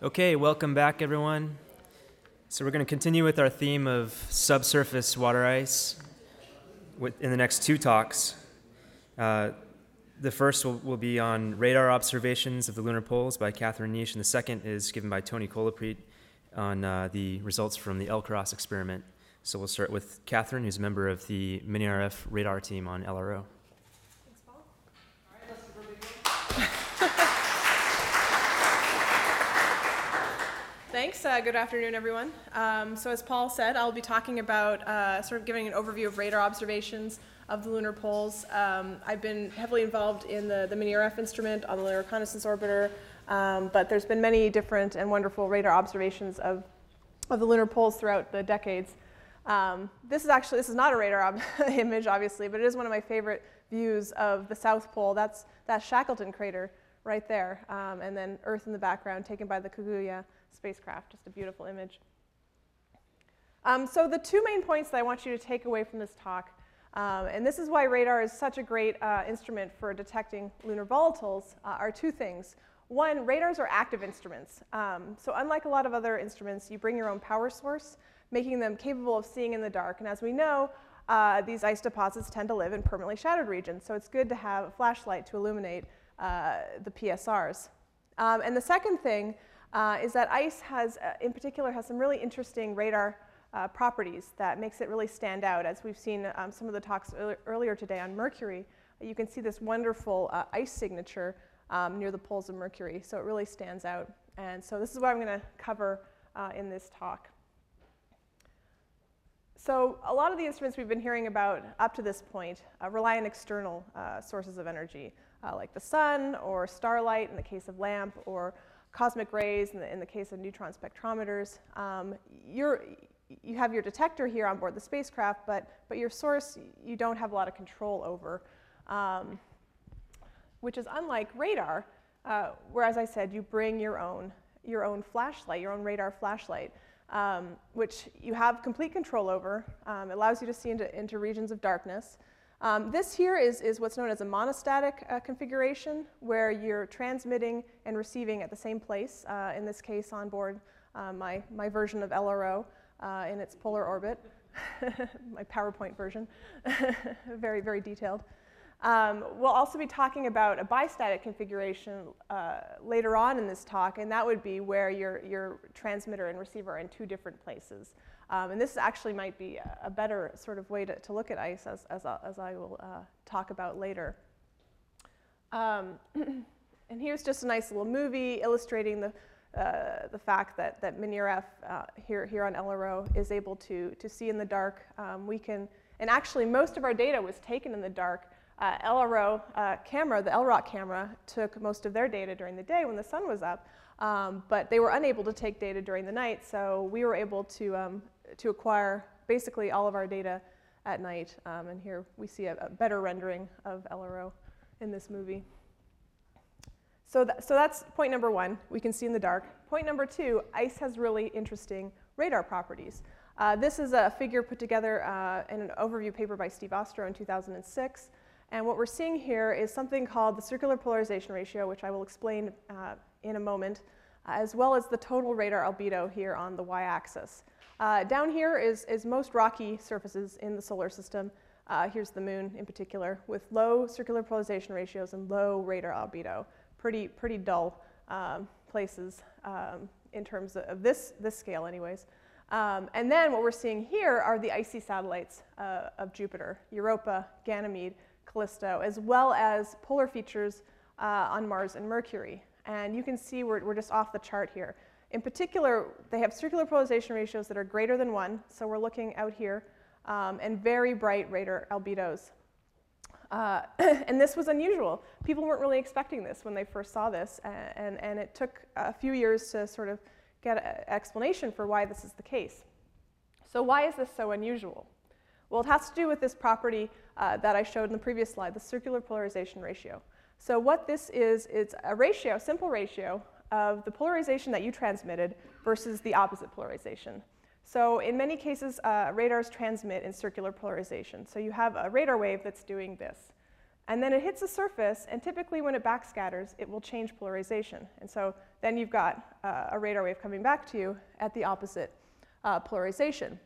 Okay, welcome back, everyone. So, we're going to continue with our theme of subsurface water ice in the next two talks. Uh, the first will, will, be on radar observations of the lunar poles by Catherine Neish, and the second is given by Tony Colaprete on uh, the results from the LCROSS experiment. So, we'll start with Catherine, who's a member of the MiniRF radar team on LRO. Thanks. Uh, good afternoon, everyone. Um, so, as Paul said, I'll be talking about uh, sort of giving an overview of radar observations of the lunar poles. Um, I've been heavily involved in the, the MiniRF instrument on the Lunar Reconnaissance Orbiter, um, but there's been many different and wonderful radar observations of, of the lunar poles throughout the decades. Um, this is actually this is not a radar image, obviously, but it is one of my favorite views of the South Pole. That's that Shackleton crater right there, um, and then Earth in the background, taken by the Kaguya spacecraft. Just a beautiful image. Um, so the two main points that I want you to take away from this talk, um, and this is why radar is such a great uh, instrument for detecting lunar volatiles, uh, are two things. One, radars are active instruments. Um, so unlike a lot of other instruments, you bring your own power source, making them capable of seeing in the dark. And as we know, uh, these ice deposits tend to live in permanently shadowed regions, so it's good to have a flashlight to illuminate uh, the PSRs. Um, and the second thing uh, is that ice has, uh, in particular, has some really interesting radar uh, properties that makes it really stand out. As we've seen um, some of the talks earlier today on Mercury, you can see this wonderful uh, ice signature um, near the poles of Mercury, so it really stands out. And so this is what I'm going to cover uh, in this talk. So a lot of the instruments we've been hearing about up to this point uh, rely on external sources of energy, like the sun or starlight in the case of LAMP, or cosmic rays in the, in the case of neutron spectrometers. Um, you have your detector here on board the spacecraft, but, but your source you don't have a lot of control over, um, which is unlike radar, uh, where, as I said, you bring your own, your own flashlight, your own radar flashlight, um, which you have complete control over. Um, allows you to see into, into regions of darkness. Um, this here is, is what's known as a monostatic uh, configuration, where you're transmitting and receiving at the same place, uh, in this case on board uh, my, my version of LRO uh, in its polar orbit, my PowerPoint version, very, very detailed. Um, we'll also be talking about a bistatic configuration uh, later on in this talk, and that would be where your, your transmitter and receiver are in two different places. Um, and this actually might be a, better sort of way to, to look at ice, as, as, as I will uh, talk about later. Um, and here's just a nice little movie illustrating the, uh, the fact that, that MiniRF uh, here, here on LRO is able to, to see in the dark. Um, we can, and actually most of our data was taken in the dark. Uh, LRO uh, camera, the LROC camera, took most of their data during the day when the sun was up, um, but they were unable to take data during the night, so we were able to um, to acquire basically all of our data at night. Um, and here we see a, a, better rendering of LRO in this movie. So, th so that's point number one, we can see in the dark. Point number two, ice has really interesting radar properties. Uh, this is a figure put together uh, in an overview paper by Steve Ostro in 2006. And what we're seeing here is something called the circular polarization ratio, which I will explain uh, in a moment, as well as the total radar albedo here on the y-axis. Uh, down here is, is most rocky surfaces in the solar system. Uh, here's the moon in particular, with low circular polarization ratios and low radar albedo. Pretty, pretty dull um, places um, in terms of this, this scale anyways. Um, and then what we're seeing here are the icy satellites uh, of Jupiter, Europa, Ganymede, Callisto, as well as polar features uh, on Mars and Mercury. And you can see we're, we're just off the chart here. In particular, they have circular polarization ratios that are greater than one, so we're looking out here, um, and very bright radar albedos. Uh, and this was unusual. People weren't really expecting this when they first saw this, and, and, and it took a few years to sort of get an explanation for why this is the case. So why is this so unusual? Well, it has to do with this property uh, that I showed in the previous slide, the circular polarization ratio. So what this is, it's a ratio, simple ratio, of the polarization that you transmitted versus the opposite polarization. So in many cases, uh, radars transmit in circular polarization. So you have a radar wave that's doing this. And then it hits the surface, and typically when it backscatters, it will change polarization. And so then you've got uh, a radar wave coming back to you at the opposite uh, polarization.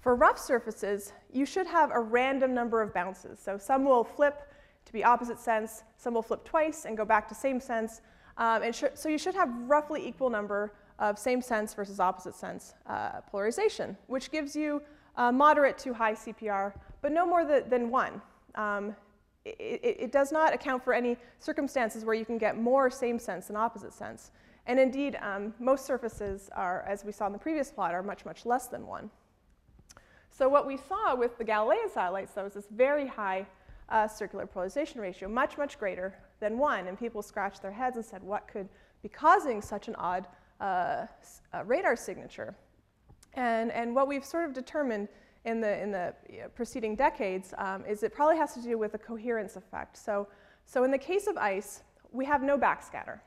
For rough surfaces, you should have a random number of bounces. So some will flip to be opposite sense, some will flip twice and go back to same sense. Um, and so you should have roughly equal number of same sense versus opposite sense uh, polarization, which gives you moderate to high CPR, but no more th- than one. Um, it, it, does not account for any circumstances where you can get more same sense than opposite sense. And indeed, um, most surfaces are, as we saw in the previous plot, are much, much less than one. So what we saw with the Galilean satellites, though, is this very high uh, circular polarization ratio, much, much greater than one. And people scratched their heads and said, what could be causing such an odd uh, uh, radar signature? And, and what we've sort of determined in the, in the preceding decades um, is it probably has to do with a coherence effect. So, so in the case of ice, we have no backscatter.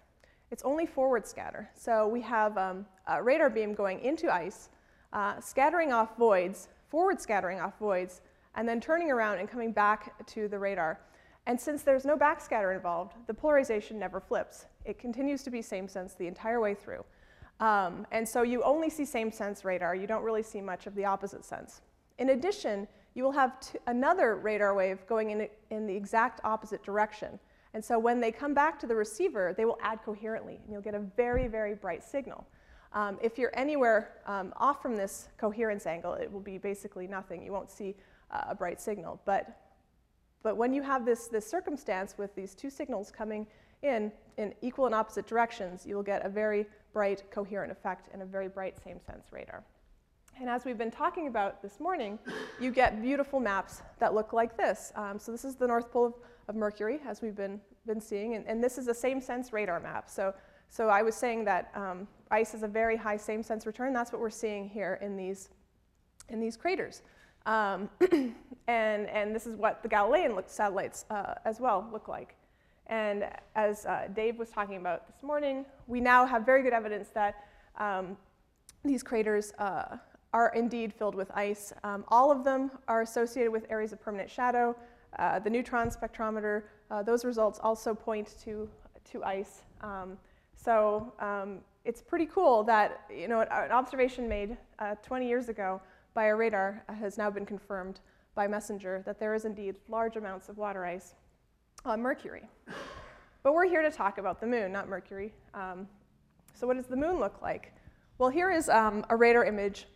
It's only forward scatter. So we have um, a radar beam going into ice, uh, scattering off voids, forward scattering off voids, and then turning around and coming back to the radar. And since there's no backscatter involved, the polarization never flips. It continues to be same sense the entire way through. Um, and so you only see same sense radar. You don't really see much of the opposite sense. In addition, you will have another radar wave going in, in the exact opposite direction. And so when they come back to the receiver, they will add coherently, and you'll get a very, very bright signal. Um, if you're anywhere um, off from this coherence angle, it will be basically nothing. You won't see uh, a bright signal. But, but when you have this, this circumstance with these two signals coming in in equal and opposite directions, you will get a very bright coherent effect and a very bright same sense radar. And as we've been talking about this morning, you get beautiful maps that look like this. Um, so this is the North Pole of, of Mercury, as we've been, been seeing, and, and, this is a same sense radar map. So, so I was saying that um, ice is a very high same sense return. That's what we're seeing here in these, in these craters. Um, and, and this is what the Galilean satellites uh, as well look like. And as uh, Dave was talking about this morning, we now have very good evidence that um, these craters uh, are indeed filled with ice. Um, all of them are associated with areas of permanent shadow. Uh, the neutron spectrometer, uh, those results also point to, to ice. Um, so um, it's pretty cool that you know, an observation made uh, 20 years ago by a radar has now been confirmed by MESSENGER that there is indeed large amounts of water ice on Mercury. But we're here to talk about the moon, not Mercury. Um, so what does the moon look like? Well, here is um, a radar image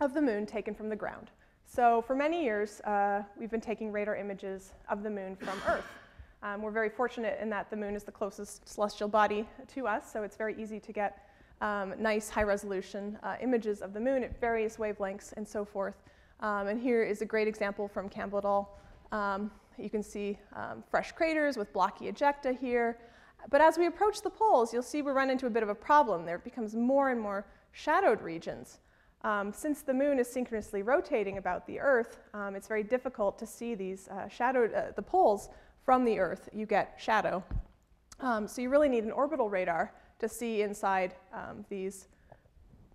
of the moon taken from the ground. So for many years, uh, we've been taking radar images of the moon from Earth. Um, we're very fortunate in that the moon is the closest celestial body to us, so it's very easy to get um, nice high resolution uh, images of the moon at various wavelengths and so forth. Um, and here is a great example from Campbell et al. Um, you can see um, fresh craters with blocky ejecta here. But as we approach the poles, you'll see we run into a bit of a problem. There becomes more and more shadowed regions. Um, since the moon is synchronously rotating about the Earth, um, it's very difficult to see these uh, shadowed, uh, the poles from the Earth. You get shadow. So you really need an orbital radar to see inside um, these,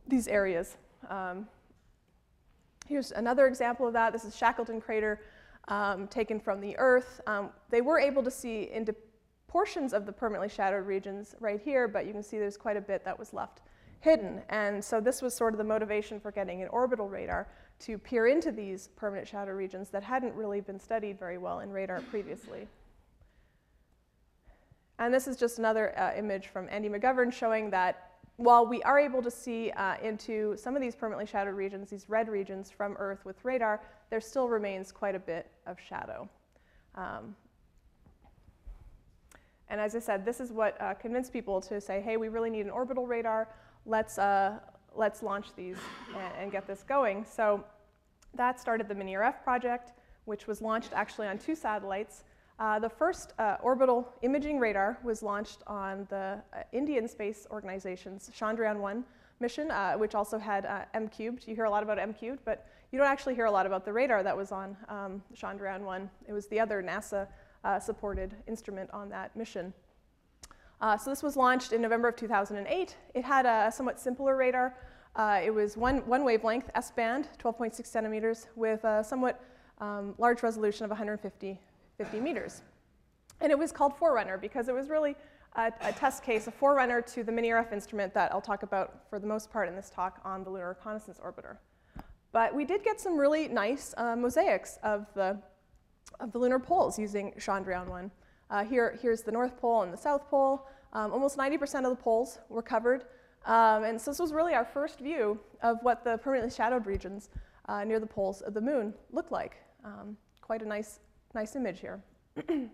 these areas. Um, here's another example of that. This is Shackleton crater um, taken from the Earth. they were able to see into portions of the permanently shadowed regions right here, but you can see there's quite a bit that was left hidden. And so this was sort of the motivation for getting an orbital radar to peer into these permanent shadow regions that hadn't really been studied very well in radar previously. And this is just another uh, image from Andy McGovern showing that while we are able to see uh, into some of these permanently shadowed regions, these red regions from Earth with radar, there still remains quite a bit of shadow. Um, and as I said, this is what uh, convinced people to say, hey, we really need an orbital radar let's, uh, let's launch these and, and, get this going. So that started the MINI-RF project, which was launched actually on two satellites. Uh, the first uh, orbital imaging radar was launched on the uh, Indian Space Organization's Chandrayaan-1 mission, uh, which also had uh, M-Cubed. You hear a lot about M-Cubed, but you don't actually hear a lot about the radar that was on um, Chandrayaan-1. It was the other NASA-supported instrument on that mission. So this was launched in November of 2008. It had a somewhat simpler radar. It was one, one wavelength, S-band, 12.6 centimeters, with a somewhat um, large resolution of 150 50 meters. And it was called Forerunner because it was really a, a, test case, a forerunner to the MinIRF instrument that I'll talk about for the most part in this talk on the Lunar Reconnaissance Orbiter. But we did get some really nice uh, mosaics of the, of the lunar poles using Chandrayaan-1. Uh, here, here's the North Pole and the South Pole. Um, almost 90% of the poles were covered. Um, and so this was really our first view of what the permanently shadowed regions uh, near the poles of the moon look like. Um, quite a nice, nice image here.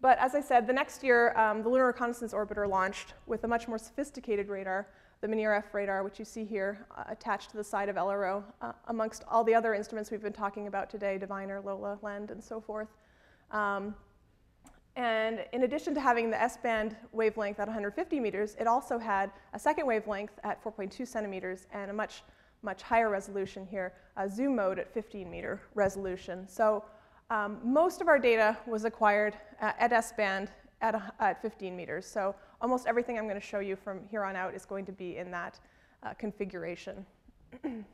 but as I said, the next year, um, the Lunar Reconnaissance Orbiter launched with a much more sophisticated radar, the MinIRF radar, which you see here uh, attached to the side of LRO, uh, amongst all the other instruments we've been talking about today, Diviner, Lola, Lend, and so forth. Um, and in addition to having the S-band wavelength at 150 meters, it also had a second wavelength at 4.2 centimeters and a much, much higher resolution here, a zoom mode at 15 meter resolution. So um, most of our data was acquired at S-band at, at 15 meters. So almost everything I'm going to show you from here on out is going to be in that uh, configuration. and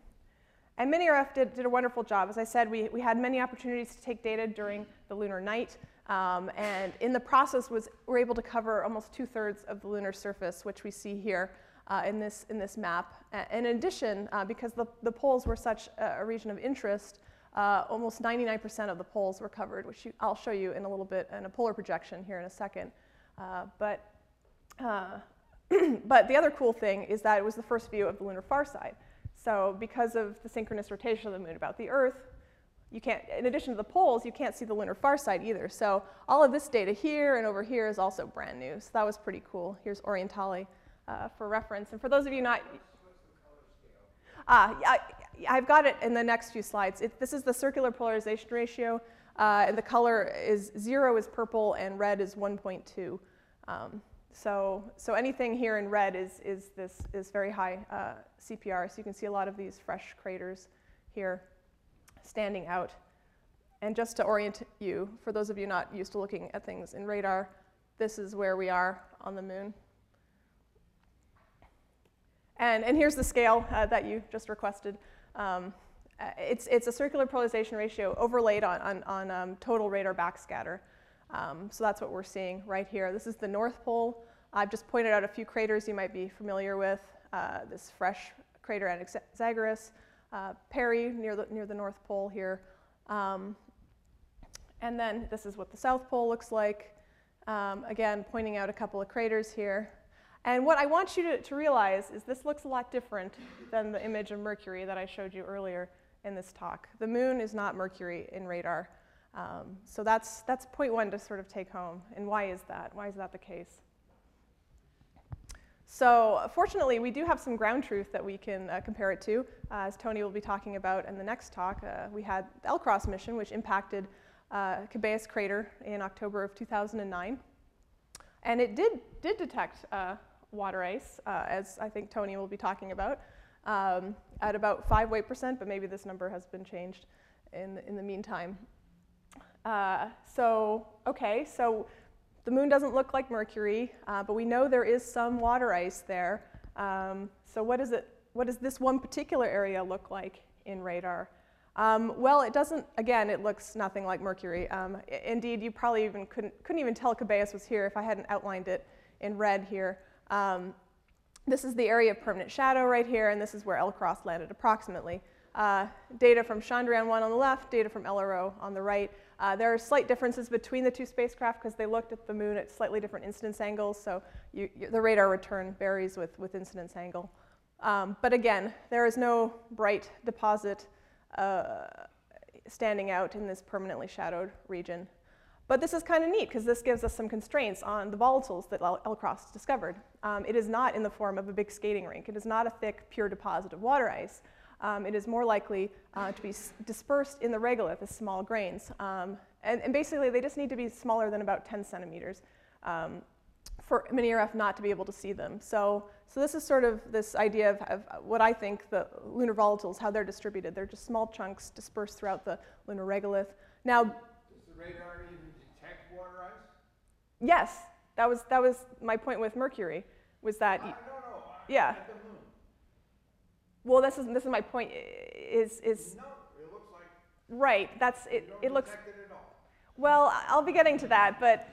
MinIRF did, did a wonderful job. As I said, we, we had many opportunities to take data during the lunar night. Um, and in the process, was, we're able to cover almost two thirds of the lunar surface, which we see here uh, in, this, in this map. And in addition, uh, because the, the poles were such a region of interest, uh, almost 99% of the poles were covered, which you, I'll show you in a little bit in a polar projection here in a second. Uh, but, uh, but the other cool thing is that it was the first view of the lunar far side. So because of the synchronous rotation of the moon about the Earth, you can't, in addition to the poles, you can't see the lunar far side either. So all of this data here and over here is also brand new. So that was pretty cool. Here's Orientale uh, for reference. And for those of you not, ah, I, I've got it in the next few slides. It, this is the circular polarization ratio, uh, and the color is zero is purple and red is 1.2. Um, so, so anything here in red is, is, this, is very high uh, CPR. So you can see a lot of these fresh craters here standing out. And just to orient you, for those of you not used to looking at things in radar, this is where we are on the moon. And, and here's the scale uh, that you just requested. Um, uh, it's, it's a circular polarization ratio overlaid on, on, on um, total radar backscatter. Um, so that's what we're seeing right here. This is the North Pole. I've just pointed out a few craters you might be familiar with. Uh, this fresh crater Anaxagoras, uh, Peary near the, near the North Pole here. Um, and then this is what the South Pole looks like. Um, again, pointing out a couple of craters here. And what I want you to, to, realize is this looks a lot different than the image of Mercury that I showed you earlier in this talk. The moon is not Mercury in radar. Um, so that's, that's point one to sort of take home. And why is that? Why is that the case? So fortunately, we do have some ground truth that we can uh, compare it to. Uh, as Tony will be talking about in the next talk, uh, we had the LCROSS mission, which impacted uh, Cabeus crater in October of 2009. And it did, did detect uh, water ice, uh, as I think Tony will be talking about, um, at about 5 weight percent, but maybe this number has been changed in, in the meantime. so, okay, so the moon doesn't look like Mercury, uh, but we know there is some water ice there. Um, so what, is it, what does this one particular area look like in radar? Um, well, it doesn't, again, it looks nothing like Mercury. Um, indeed, you probably even couldn't, couldn't even tell Cabeus was here if I hadn't outlined it in red here. Um, this is the area of permanent shadow right here, and this is where LCROSS landed approximately. Uh, data from Chandrayaan-1 on the left, data from LRO on the right. Uh, there are slight differences between the two spacecraft because they looked at the moon at slightly different incidence angles, so you, you, the radar return varies with, with incidence angle. Um, but again, there is no bright deposit uh, standing out in this permanently shadowed region. But this is kind of neat because this gives us some constraints on the volatiles that LCROSS discovered. Um, it is not in the form of a big skating rink. It is not a thick, pure deposit of water ice um, it is more likely uh, to be dispersed in the regolith as small grains. Um, and, and, basically, they just need to be smaller than about 10 centimeters um, for MinIRF not to be able to see them. So, so this is sort of this idea of, of, what I think the lunar volatiles, how they're distributed. They're just small chunks dispersed throughout the lunar regolith. Now, does the radar even detect water ice? Yes, that was that was my point with Mercury, was that. Uh, no, no, yeah. Well, this is this is my point. Is is no, it looks like right? That's it. It looks. It well, I'll be getting to that, but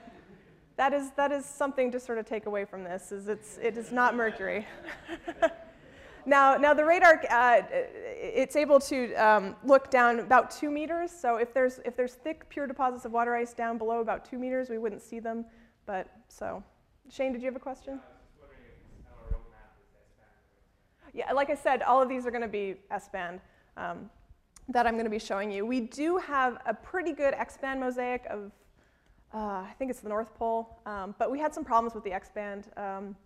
that is that is something to sort of take away from this. Is it's it is not Mercury. now now the radar uh, it's able to um, look down about two meters. So if there's if there's thick pure deposits of water ice down below about two meters, we wouldn't see them. But so, Shane, did you have a question? Yeah, like I said, all of these are going to be S-band um, that I'm going to be showing you. We do have a pretty good X-band mosaic of, uh, I think it's the North Pole, um, but we had some problems with the X-band um,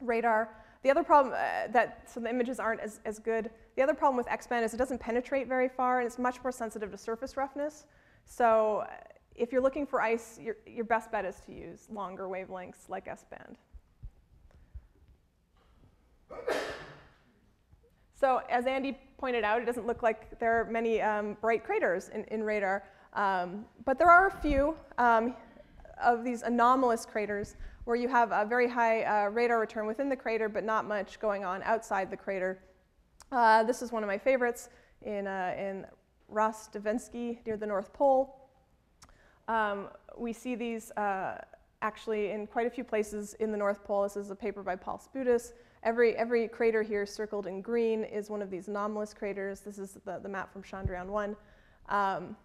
radar. The other problem uh, that, so the images aren't as, as good. The other problem with X-band is it doesn't penetrate very far and it's much more sensitive to surface roughness. So uh, if you're looking for ice, your, your best bet is to use longer wavelengths like S-band. So as Andy pointed out, it doesn't look like there are many um, bright craters in, in radar, um, but there are a few um, of these anomalous craters where you have a very high uh, radar return within the crater, but not much going on outside the crater. Uh, this is one of my favorites in, uh, in Rozhdestvenskiy near the North Pole. Um, we see these uh, actually in quite a few places in the North Pole. This is a paper by Paul Spudis. Every, every crater here circled in green is one of these anomalous craters. This is the, the map from Chandrayaan 1. Um,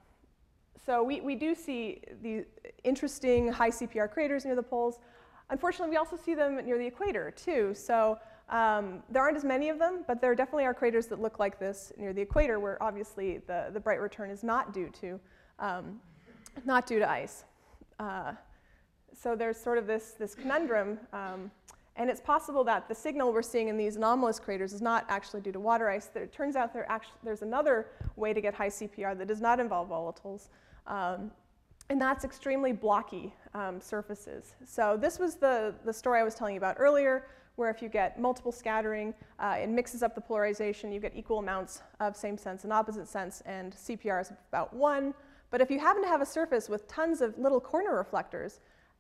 so we, we do see the interesting high CPR craters near the poles. Unfortunately, we also see them near the equator too. So um, there aren't as many of them, but there definitely are craters that look like this near the equator, where obviously the, the bright return is not due to, um, not due to ice. Uh, so there's sort of this, this conundrum. Um, and it's possible that the signal we're seeing in these anomalous craters is not actually due to water ice. It turns out there actually, there's another way to get high CPR that does not involve volatiles. And that's extremely blocky um, surfaces. So this was the, the story I was telling you about earlier, where if you get multiple scattering, uh, it mixes up the polarization, you get equal amounts of same sense and opposite sense, and CPR is about one. But if you happen to have a surface with tons of little corner reflectors,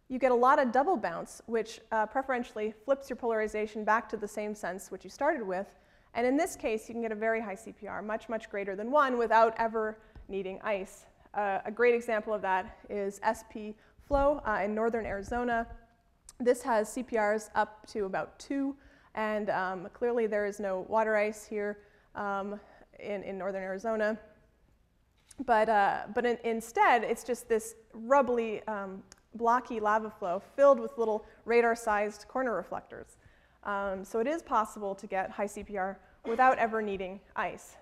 you get a lot of double bounce, which uh, preferentially flips your polarization back to the same sense which you started with. And in this case, you can get a very high CPR, much, much greater than one without ever needing ice. Uh, a great example of that is SP flow uh, in northern Arizona. This has CPRs up to about two, and um, clearly there is no water ice here um, in, in northern Arizona. But, uh, but in, instead, it's just this rubbly um, blocky lava flow filled with little radar-sized corner reflectors. Um, so it is possible to get high CPR without ever needing ice.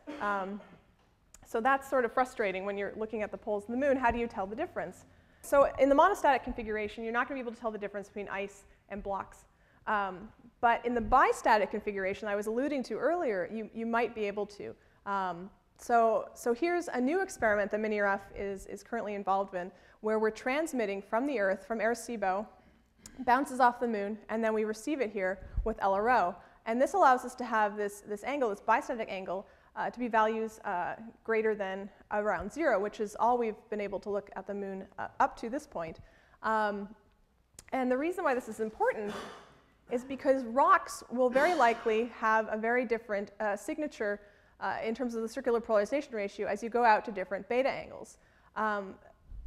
So that's sort of frustrating when you're looking at the poles of the moon. How do you tell the difference? So in the monostatic configuration, you're not going to be able to tell the difference between ice and blocks. Um, but in the bistatic configuration I was alluding to earlier, you, you might be able to. Um, so, so here's a new experiment that MiniRF is, is currently involved in, where we're transmitting from the Earth, from Arecibo, bounces off the moon, and then we receive it here with LRO. And this allows us to have this, this angle, this bistatic angle, uh, to be values uh, greater than around zero, which is all we've been able to look at the moon uh, up to this point. Um, and the reason why this is important is because rocks will very likely have a very different uh, signature uh, in terms of the circular polarization ratio as you go out to different beta angles. Um,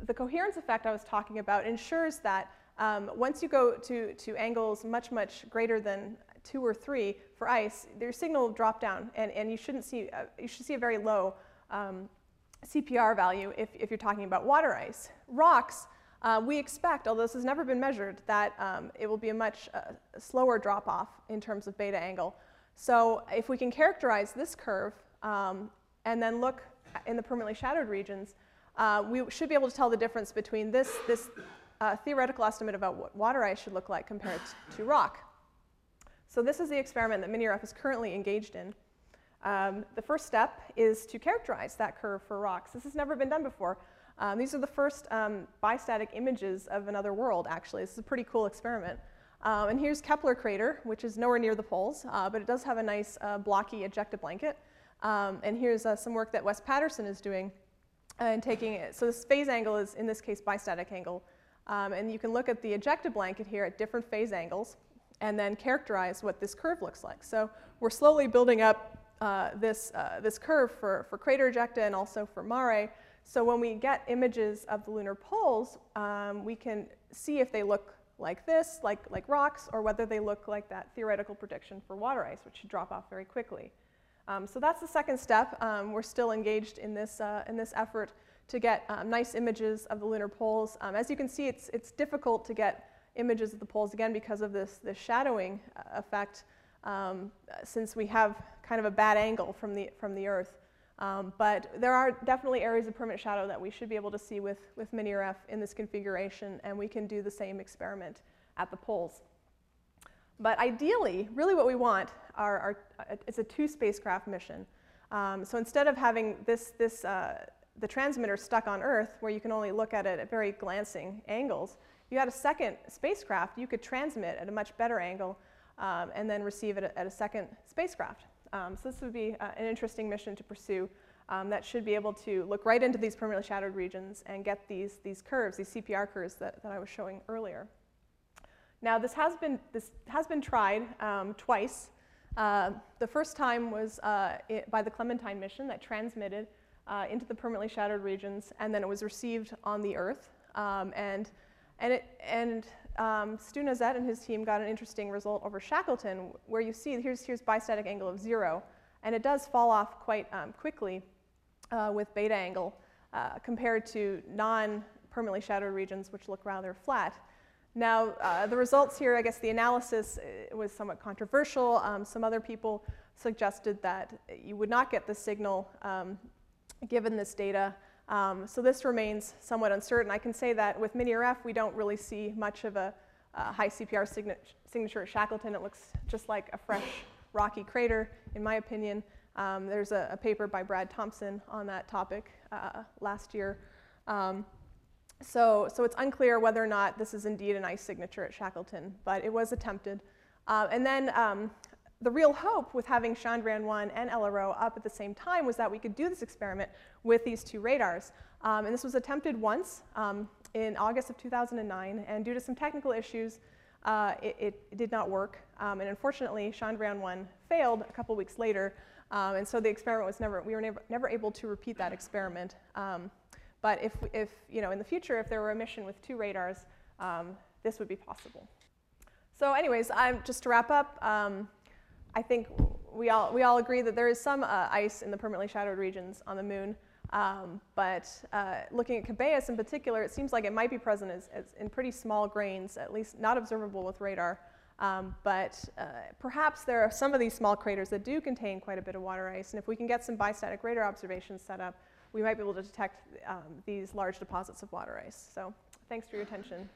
the coherence effect I was talking about ensures that um, once you go to, to angles much, much greater than two or three for ice, your signal will drop down, and, and you shouldn't see, uh, you should see a very low um, CPR value if, if you're talking about water ice. Rocks, uh, we expect, although this has never been measured, that um, it will be a much uh, slower drop off in terms of beta angle. So if we can characterize this curve um, and then look in the permanently shadowed regions, uh, we should be able to tell the difference between this, this uh, theoretical estimate about what water ice should look like compared to rock. So this is the experiment that MiniRF is currently engaged in. Um, the first step is to characterize that curve for rocks. This has never been done before. Um, these are the first um, bistatic images of another world, actually. This is a pretty cool experiment. Um, and here's Kepler crater, which is nowhere near the poles, uh, but it does have a nice uh, blocky ejecta blanket. Um, and here's uh, some work that Wes Patterson is doing and taking it. So this phase angle is, in this case, bistatic angle. Um, and you can look at the ejecta blanket here at different phase angles and then characterize what this curve looks like. So we're slowly building up uh, this, uh, this curve for, for crater ejecta and also for mare. So when we get images of the lunar poles, um, we can see if they look like this, like, like rocks, or whether they look like that theoretical prediction for water ice, which should drop off very quickly. Um, so that's the second step. Um, we're still engaged in this, uh, in this effort to get um, nice images of the lunar poles. Um, as you can see, it's, it's difficult to get images of the poles again because of this, this shadowing uh, effect, um, since we have kind of a bad angle from the, from the Earth. Um, but there are definitely areas of permanent shadow that we should be able to see with, with MiniRF in this configuration, and we can do the same experiment at the poles. But ideally, really what we want are, are it's a two spacecraft mission. Um, so instead of having this, this, uh, the transmitter stuck on Earth, where you can only look at it at very glancing angles, you had a second spacecraft, you could transmit at a much better angle um, and then receive it at a second spacecraft. Um, so this would be uh, an interesting mission to pursue um, that should be able to look right into these permanently shadowed regions and get these, these curves, these CPR curves that, that I was showing earlier. Now, this has been, this has been tried um, twice. Uh, the first time was uh, it, by the Clementine mission that transmitted uh, into the permanently shadowed regions, and then it was received on the Earth. Um, and and, it, and um, Stu Nozette and his team got an interesting result over Shackleton, where you see here's, here's bistatic angle of zero, and it does fall off quite um, quickly uh, with beta angle uh, compared to non permanently shadowed regions, which look rather flat. Now, uh, the results here, I guess the analysis uh, was somewhat controversial. Um, some other people suggested that you would not get the signal um, given this data. Um, so this remains somewhat uncertain. I can say that with MiniRF, we don't really see much of a, high CPR signa signature at Shackleton. It looks just like a fresh rocky crater, in my opinion. Um, there's a, a, paper by Brad Thomson on that topic uh, last year. Um, so, so it's unclear whether or not this is indeed an ice signature at Shackleton, but it was attempted. Uh, and then um, the real hope with having Chandrayaan 1 and LRO up at the same time was that we could do this experiment with these two radars. Um, and this was attempted once um, in August of 2009, and due to some technical issues, uh, it, it, did not work. Um, and unfortunately, Chandrayaan 1 failed a couple weeks later, um, and so the experiment was never, we were never, never able to repeat that experiment. Um, but if, if, you know, in the future, if there were a mission with two radars, um, this would be possible. So anyways, I'm, just to wrap up, I think we all, we all agree that there is some uh, ice in the permanently shadowed regions on the moon. Um, but uh, looking at Cabeus in particular, it seems like it might be present as, as in pretty small grains, at least not observable with radar. Um, but uh, perhaps there are some of these small craters that do contain quite a bit of water ice. And if we can get some bistatic radar observations set up, we might be able to detect um, these large deposits of water ice. So thanks for your attention.